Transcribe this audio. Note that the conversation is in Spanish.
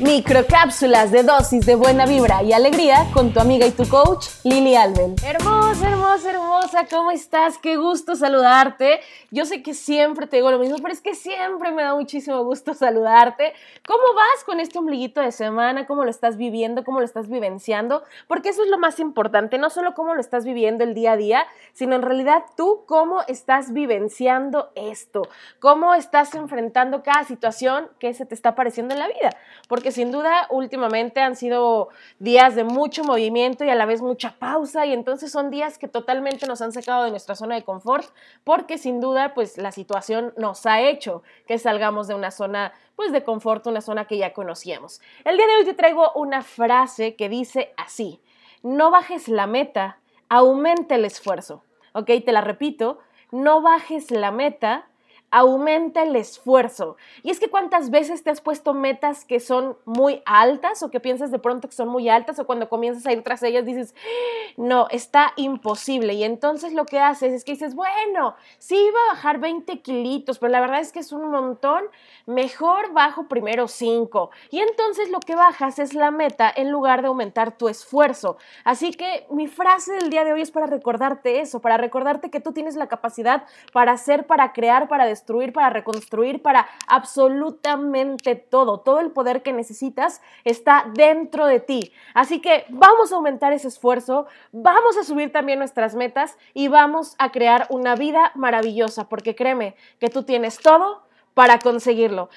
Microcápsulas de dosis de buena vibra y alegría con tu amiga y tu coach Lili Alben. Hermosa, hermosa, hermosa, ¿cómo estás? Qué gusto saludarte. Yo sé que siempre te digo lo mismo, pero es que siempre me da muchísimo gusto saludarte. ¿Cómo vas con este ombliguito de semana? ¿Cómo lo estás viviendo? ¿Cómo lo estás vivenciando? Porque eso es lo más importante, no solo cómo lo estás viviendo el día a día, sino en realidad tú cómo estás vivenciando esto, cómo estás enfrentando cada situación que se te está apareciendo en la vida. Porque que sin duda últimamente han sido días de mucho movimiento y a la vez mucha pausa y entonces son días que totalmente nos han sacado de nuestra zona de confort porque sin duda pues la situación nos ha hecho que salgamos de una zona pues de confort, una zona que ya conocíamos. El día de hoy te traigo una frase que dice así, no bajes la meta, aumenta el esfuerzo. ¿Ok? Te la repito, no bajes la meta, aumenta el esfuerzo. Y es que cuántas veces te has puesto metas que son muy altas o que piensas de pronto que son muy altas o cuando comienzas a ir tras ellas dices, no, está imposible. Y entonces lo que haces es que dices, bueno, sí iba a bajar 20 kilitos, pero la verdad es que es un montón, mejor bajo primero 5. Y entonces lo que bajas es la meta en lugar de aumentar tu esfuerzo. Así que mi frase del día de hoy es para recordarte eso, para recordarte que tú tienes la capacidad para hacer, para crear, para para reconstruir, para absolutamente todo. Todo el poder que necesitas está dentro de ti. Así que vamos a aumentar ese esfuerzo, vamos a subir también nuestras metas y vamos a crear una vida maravillosa, porque créeme que tú tienes todo para conseguirlo.